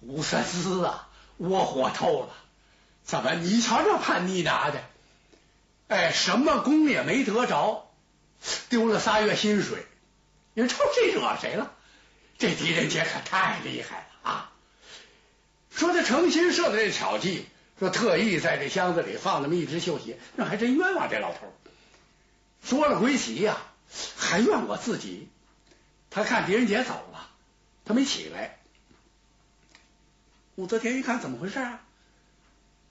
武三思啊，我火透了！怎么你瞧这叛逆拿的？哎，什么功也没得着，丢了仨月薪水。你瞅这惹谁了？这狄仁杰可太厉害了啊！说他诚心设的这巧计，说特意在这箱子里放那么一只绣鞋，那还真冤枉这老头。说了归齐呀，还怨我自己。他看狄仁杰走了，他没起来。武则天一看，怎么回事啊？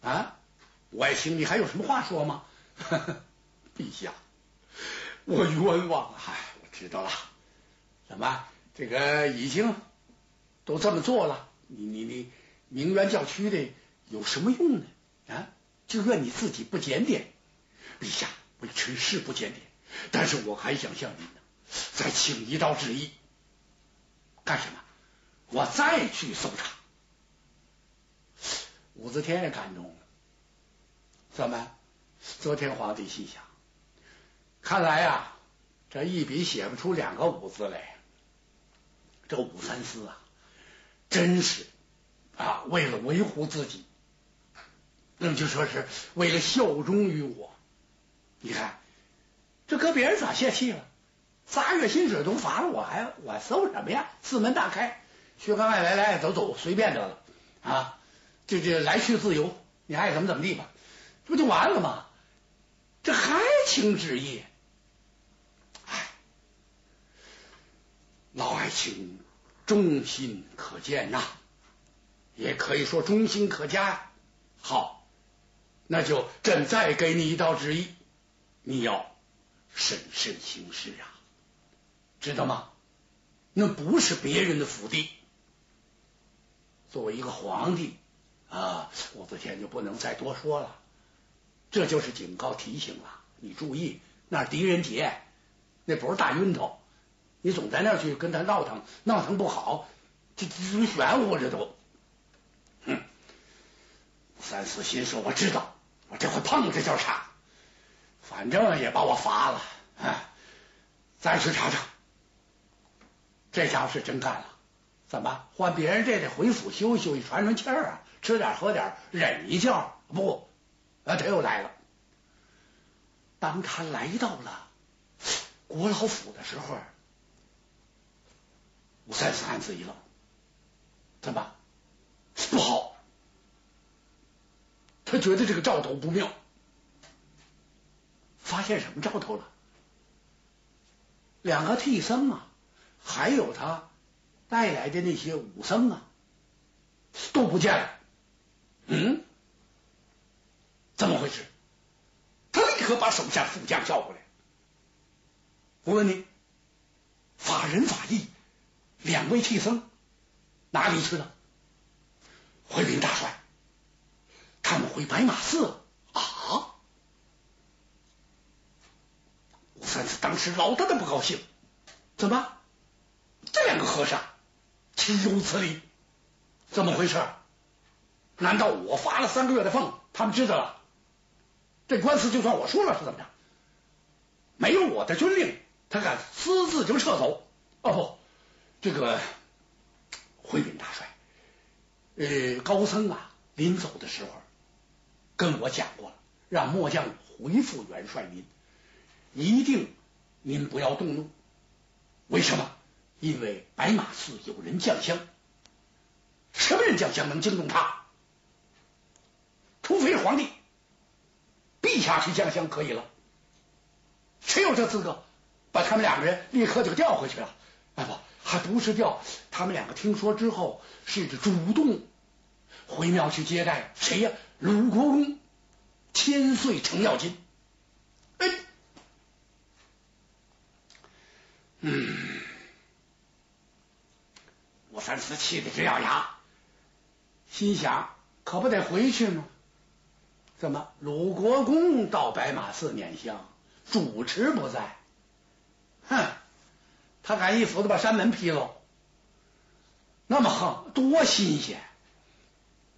啊，我爱卿，你还有什么话说吗？陛下，我冤枉啊！我知道了，怎么这个已经都这么做了，你你你鸣冤叫屈的有什么用呢？啊，就怨你自己不检点。陛下，微臣是不检点，但是我还想向您呢，再请一道旨意，干什么？我再去搜查。武则天也感动了，怎么？昨天皇帝心想，看来呀，这一笔写不出两个武字来。这武三思啊，真是啊，为了维护自己，那么就说是为了效忠于我。你看，这搁别人咋泄气了？仨月薪水都发了，我还我搜什么呀？四门大开，薛刚爱来来爱走走，随便得了啊！这这来去自由，你爱怎么怎么地吧，这不就完了吗？这还请旨意？哎，老爱卿忠心可见呐，也可以说忠心可嘉。好，那就朕再给你一道旨意，你要审慎行事啊，知道吗？那不是别人的府邸，作为一个皇帝啊，武则天就不能再多说了。这就是警告提醒了，你注意，那狄仁杰那不是大晕头，你总在那儿去跟他闹腾，闹腾不好，这这玄乎这都。哼，三思心说我知道，我这回碰着就查，反正也把我罚了，再去查查。这家伙是真干了，怎么换别人这得回府休息休息，喘喘气儿啊，吃点喝点，忍一觉不？啊，他又来了。当他来到了国老府的时候，武三思暗自一愣，怎么不好？他觉得这个兆头不妙，发现什么兆头了？两个替僧啊，还有他带来的那些武僧啊，都不见了。嗯。怎么回事？他立刻把手下副将叫过来。我问你，法仁法义两位替僧哪里去了？回禀大帅，他们回白马寺了啊！武三思当时老大的不高兴，怎么？这两个和尚岂有此理？怎么回事？难道我发了三个月的俸，他们知道了？这官司就算我输了是怎么着？没有我的军令，他敢私自就撤走？哦不，这个回禀大帅，呃，高僧啊，临走的时候跟我讲过了，让末将回复元帅您，一定您不要动怒。为什么？因为白马寺有人降香，什么人降香能惊动他？除非皇帝。陛下去降香可以了，谁有这资格把他们两个人立刻就调回去了？哎不，还不是调？他们两个听说之后是主动回庙去接待谁呀？鲁国公千岁程咬金。哎，嗯，我三思气得直咬牙，心想可不得回去吗？怎么？鲁国公到白马寺拈香，主持不在。哼，他敢一斧子把山门劈喽？那么横，多新鲜！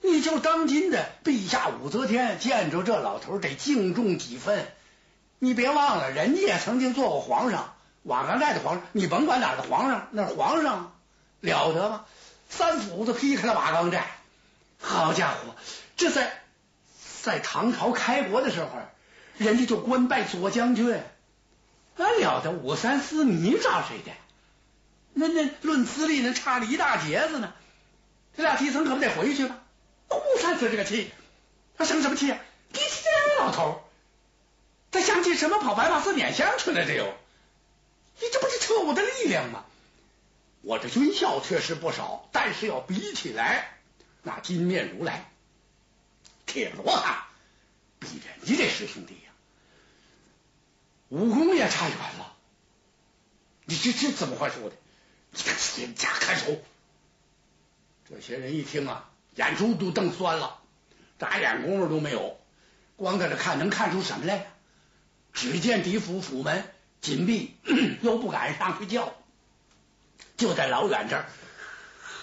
你就当今的陛下武则天见着这老头得敬重几分。你别忘了，人家也曾经做过皇上，瓦岗寨的皇上。你甭管哪的皇上，那是皇上了得吗？三斧子劈开了瓦岗寨。好家伙，这在在唐朝开国的时候，人家就官拜左将军。那了得，武三思，你找谁的？那那论资历，那差了一大截子呢。这俩基层可不得回去吧？武三思这个气，他生什么气？第七这老头，他想起什么跑白马寺撵香去了？这又，你这不是扯我的力量吗？我这军校确实不少，但是要比起来，那金面如来、铁罗汉，比着你这师兄弟呀，武功也差远了。你这这怎么回事？我的，你看人家看守，这些人一听啊，眼珠都瞪酸了，眨眼功夫都没有，光在这看，能看出什么来？只见狄府府门紧闭，又不敢上去叫。就在老远这儿，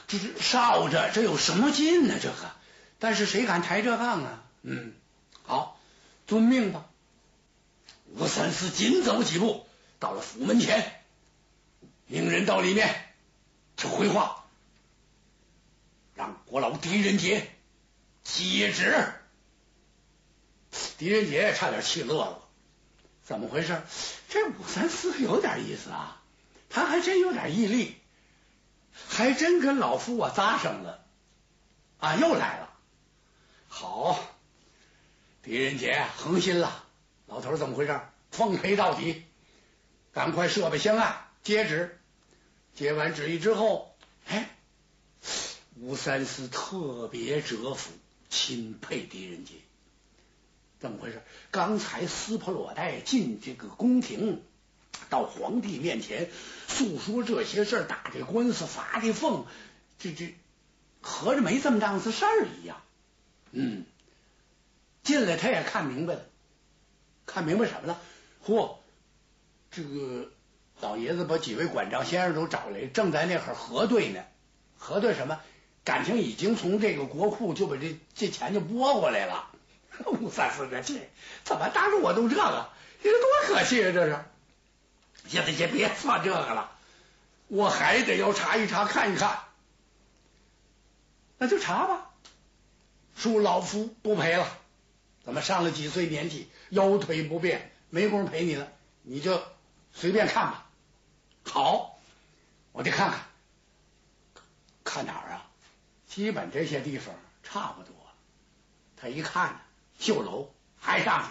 这是哨着，这有什么劲呢？这个，但是谁敢抬这杠啊？嗯，好，遵命吧。吴三思紧走几步，到了府门前，命人到里面去回话，让国老狄仁杰接旨。狄仁杰差点气乐了，怎么回事？这武三思有点意思啊，他还真有点毅力。还真跟老夫我搭上了，啊，又来了。好，狄仁杰横心了，老头怎么回事？奉陪到底，赶快设备香案，接旨。接完旨意之后，哎，吴三思特别折服，钦佩狄仁杰。怎么回事？刚才撕破裸带进这个宫廷。到皇帝面前诉说这些事儿，打这官司，发这俸，这这合着没这么档子事儿一样。嗯，进来他也看明白了，看明白什么了？嚯，这个老爷子把几位管账先生都找来，正在那会儿核对呢。核对什么？感情已经从这个国库就把这这钱就拨过来了。五三四这这怎么当着我都这个？你说多可气啊！这是。现在先别算这个了，我还得要查一查，看一看。那就查吧，恕老夫不陪了。怎么上了几岁年纪，腰腿不便，没工夫陪你了，你就随便看吧。好，我得看看，看哪儿啊？基本这些地方差不多。他一看呢，绣楼还上去，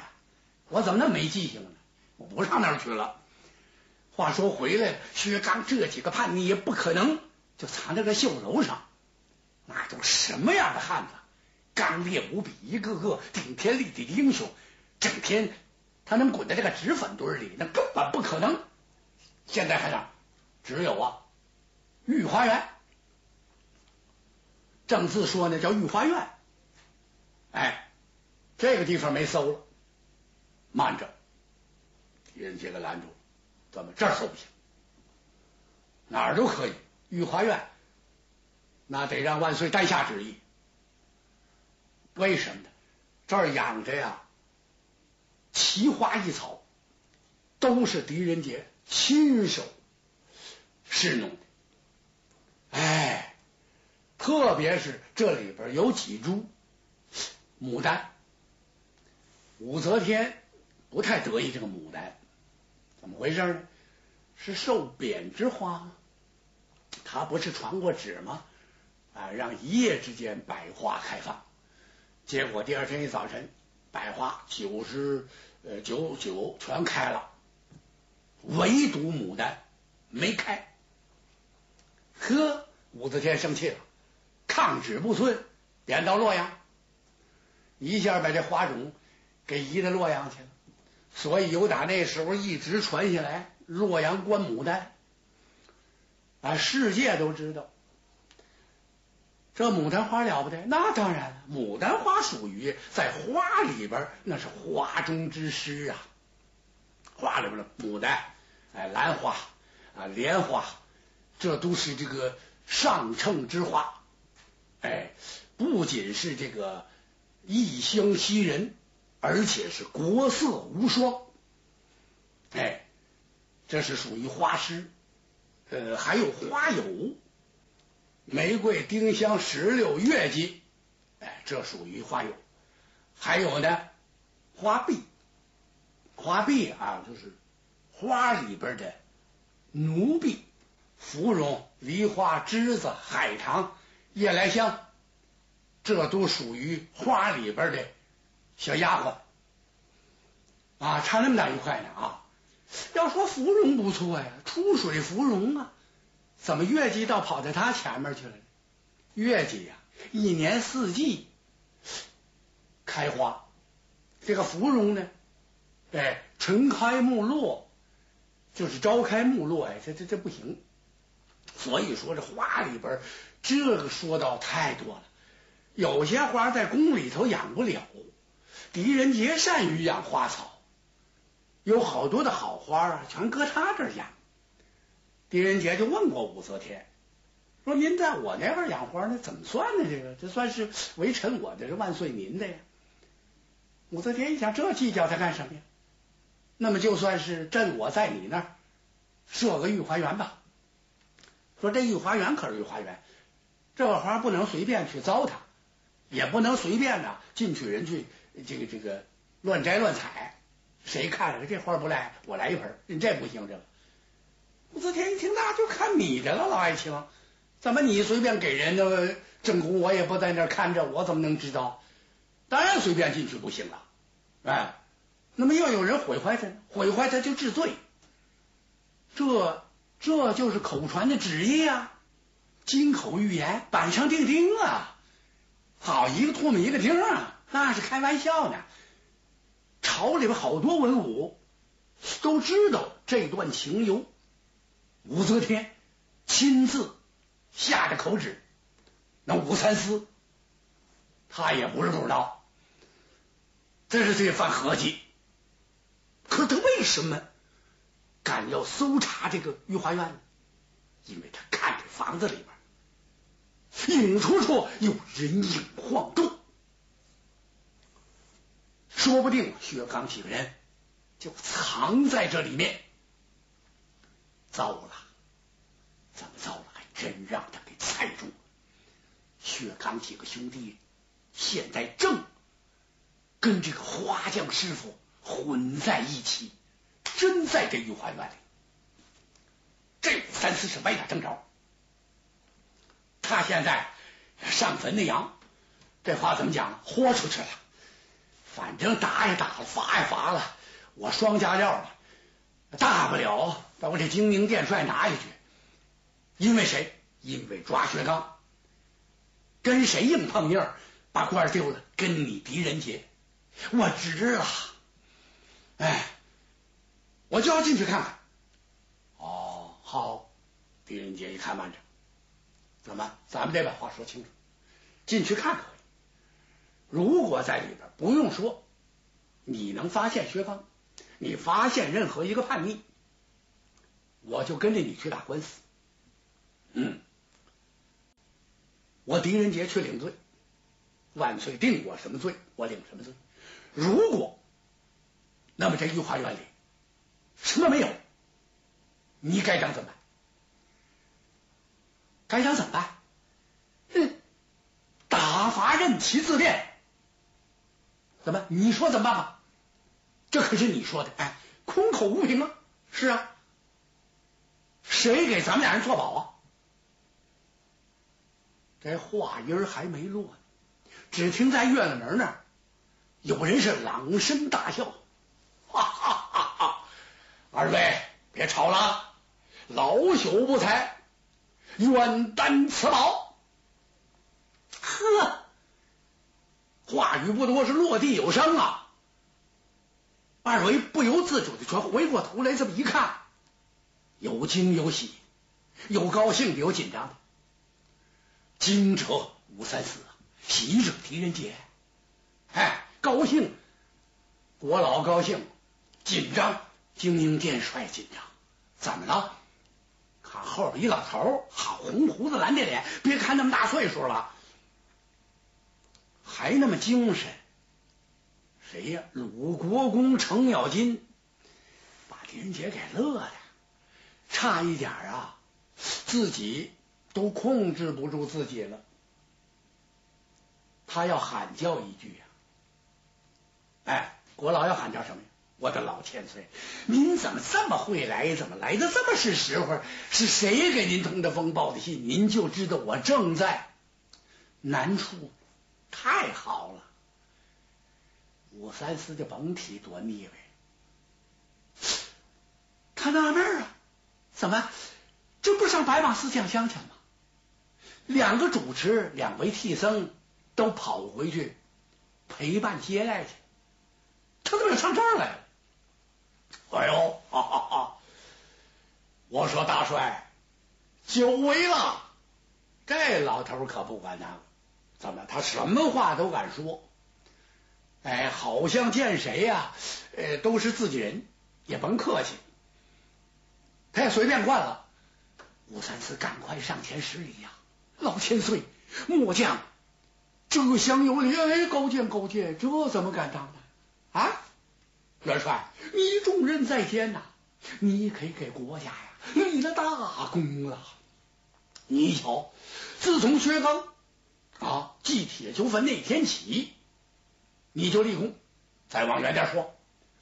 我怎么那么没记性呢？我不上那儿去了。话说回来，薛刚这几个叛逆也不可能就藏在这绣楼上，那都什么样的汉子，刚烈无比，一个个顶天立地的英雄，整天他能滚在这个纸粉堆里，那根本不可能。现在看哪？只有啊，御花园。正字说呢，叫御花院。哎，这个地方没搜了，慢着，人家给拦住。怎么这儿搜不行？哪儿都可以。御花院那得让万岁担下旨意。为什么呢？这儿养着呀，奇花异草，都是狄仁杰亲手侍弄的。哎，特别是这里边有几株牡丹，武则天不太得意这个牡丹。怎么回事呢？是受贬之花吗？他不是传过旨吗？啊，让一夜之间百花开放。结果第二天一早晨，百花九十呃九九全开了，唯独牡丹没开。呵，武则天生气了，抗旨不遵，贬到洛阳，一下把这花种给移到洛阳去了。所以，由打那时候一直传下来，洛阳观牡丹，啊，世界都知道，这牡丹花了不得。那当然了，牡丹花属于在花里边，那是花中之诗啊。花里边的牡丹，哎，兰花啊，莲花，这都是这个上乘之花。哎，不仅是这个异香袭人。而且是国色无双，哎，这是属于花诗，呃，还有花友，玫瑰、丁香、石榴、月季，哎，这属于花友。还有呢，花臂，花臂啊，就是花里边的奴婢，芙蓉、梨花、栀子、海棠、夜来香，这都属于花里边的小丫鬟啊，差那么大一块呢啊！要说芙蓉不错呀，出水芙蓉啊，怎么月季倒跑到他前面去了？月季呀，一年四季开花，这个芙蓉呢，哎，晨开暮落，就是朝开暮落哎，这这这不行。所以说这花里边这个说道太多了，有些花在宫里头养不了，狄仁杰善于养花草。有好多的好花啊，全搁他这养。狄仁杰就问过武则天，说：“您在我那边养花，那怎么算呢？这个这算是为臣我的，是万岁您的呀。”武则天一想，这计较他干什么呀？那么就算是朕我在你那儿设个御花园吧。说这御花园可是御花园，这个花不能随便去糟蹋，也不能随便呢进去人去这个这个乱摘乱采。谁看了这花不赖，我来一盆。你这不行，这个武则天一听，那就看你的了，老爱卿。怎么你随便给人家正宫，我也不在那看着，我怎么能知道？当然随便进去不行了。哎，那么要有人毁坏它，毁坏它就治罪。这这就是口传的旨意啊，金口玉言，板上钉钉啊。好一个唾沫一个钉啊，那是开玩笑呢。朝里边好多文武都知道这段情由，武则天亲自下的口旨，那武三思他也不是不知道，这是这番合计。可他为什么敢要搜查这个御花园呢？因为他看这房子里边影处处有人影晃动。说不定薛刚几个人就藏在这里面。糟了，怎么糟了？还真让他给猜中了。薛刚几个兄弟现在正跟这个花匠师傅混在一起，真在这御花园里。这三次是歪打正着。他现在上坟的羊，这话怎么讲？豁出去了。反正打也打了，罚也罚了，我双加料了，大不了把我这精明殿帅拿下去。因为谁？因为抓薛刚，跟谁硬碰硬，把官丢了？跟你狄仁杰，我值了。哎，我就要进去看看。哦，好。狄仁杰一看，慢着，怎么？咱们得把话说清楚，进去看看。如果在里边不用说，你能发现薛刚，你发现任何一个叛逆，我就跟着你去打官司。嗯，我狄仁杰去领罪，万岁定我什么罪，我领什么罪。如果那么这御花园里什么没有，你该当怎么办？该当怎么办？哼，打发任其自便。怎么？你说怎么办吧？这可是你说的，哎，空口无凭啊！是啊，谁给咱们俩人做保啊？这话音还没落呢，只听在院子门那儿有人是朗声大笑，哈哈哈哈！二位别吵了，老朽不才，愿担此宝。呵。话语不多，是落地有声啊！二位不由自主的全回过头来，这么一看，有惊有喜，有高兴的，有紧张的。惊者武三思，喜者狄仁杰。哎，高兴，国老高兴；紧张，精英殿帅紧张。怎么了？看后边一老头，好红胡子蓝的脸，别看那么大岁数了。还那么精神？谁呀？鲁国公程咬金，把狄仁杰给乐的，差一点啊，自己都控制不住自己了。他要喊叫一句呀！哎，国老要喊叫什么呀？我的老千岁，您怎么这么会来？怎么来的这么是时候？是谁给您通的风报的信？您就知道我正在难处。太好了，武三思就甭提多腻歪。他纳闷啊，怎么这不上白马寺讲香去吗？两个主持，两位替僧都跑回去陪伴接待去，他怎么上这儿来了？哎呦，哈哈哈！我说大帅，久违了。这老头可不管他了，怎么他什么话都敢说？哎，好像见谁呀，呃，都是自己人，也甭客气。他也随便惯了。武三思赶快上前施礼呀，老千岁，末将这厢有礼，哎，高见高见，这怎么敢当呢？啊？元帅，你重任在肩呐，你可以给国家呀立了大功了。你瞧，自从薛刚啊祭铁球坟那天起，你就立功。再往远点说，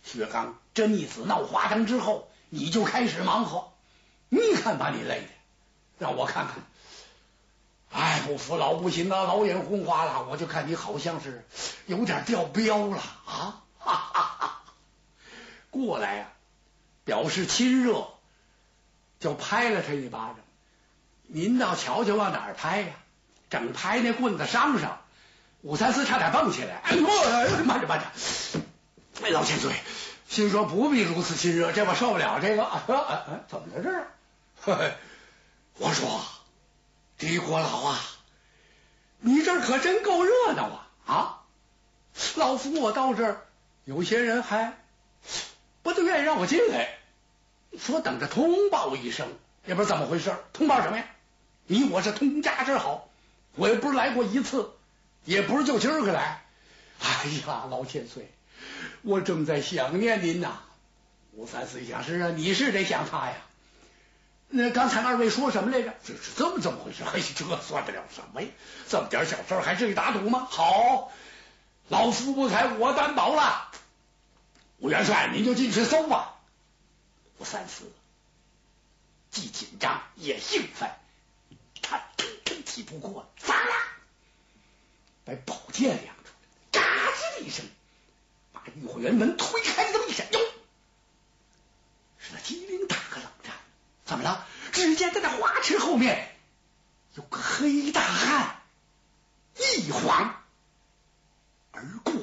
薛刚这逆子闹花灯之后，你就开始忙活。你看把你累的，让我看看。哎，不服老不行啊，老眼昏花了。我就看你好像是有点掉标了啊！哈哈哈。过来呀，表示亲热，就拍了他一巴掌。您倒瞧瞧，往哪儿拍呀？整拍那棍子伤上，武三思差点蹦起来。哎呦，慢着慢着，哎，老千岁，心说不必如此亲热，这我受不了这个。怎么了这？我说，狄国老啊，你这可真够热闹啊！啊，老夫我到这儿，有些人还。不都愿意让我进来？说等着通报一声，也不知道怎么回事。通报什么呀？你我是通家之好，我又不是来过一次，也不是就今儿个来。哎呀，老千岁，我正在想念您呐。吴三思一想是啊，你是得想他呀。那刚才二位说什么来着？这是这么怎么回事？哎，这算得了什么呀？这么点小事还至于打赌吗？好，老夫不才，我担保了。吴元帅，您就进去搜吧。吴三思既紧张也兴奋，他腾腾踢不过，咋了？把宝剑亮出来，嘎吱的一声，把御花园门推开了这么一闪，哟，是那机灵打个冷战。怎么了？只见在那花池后面有个黑大汉，一晃而过。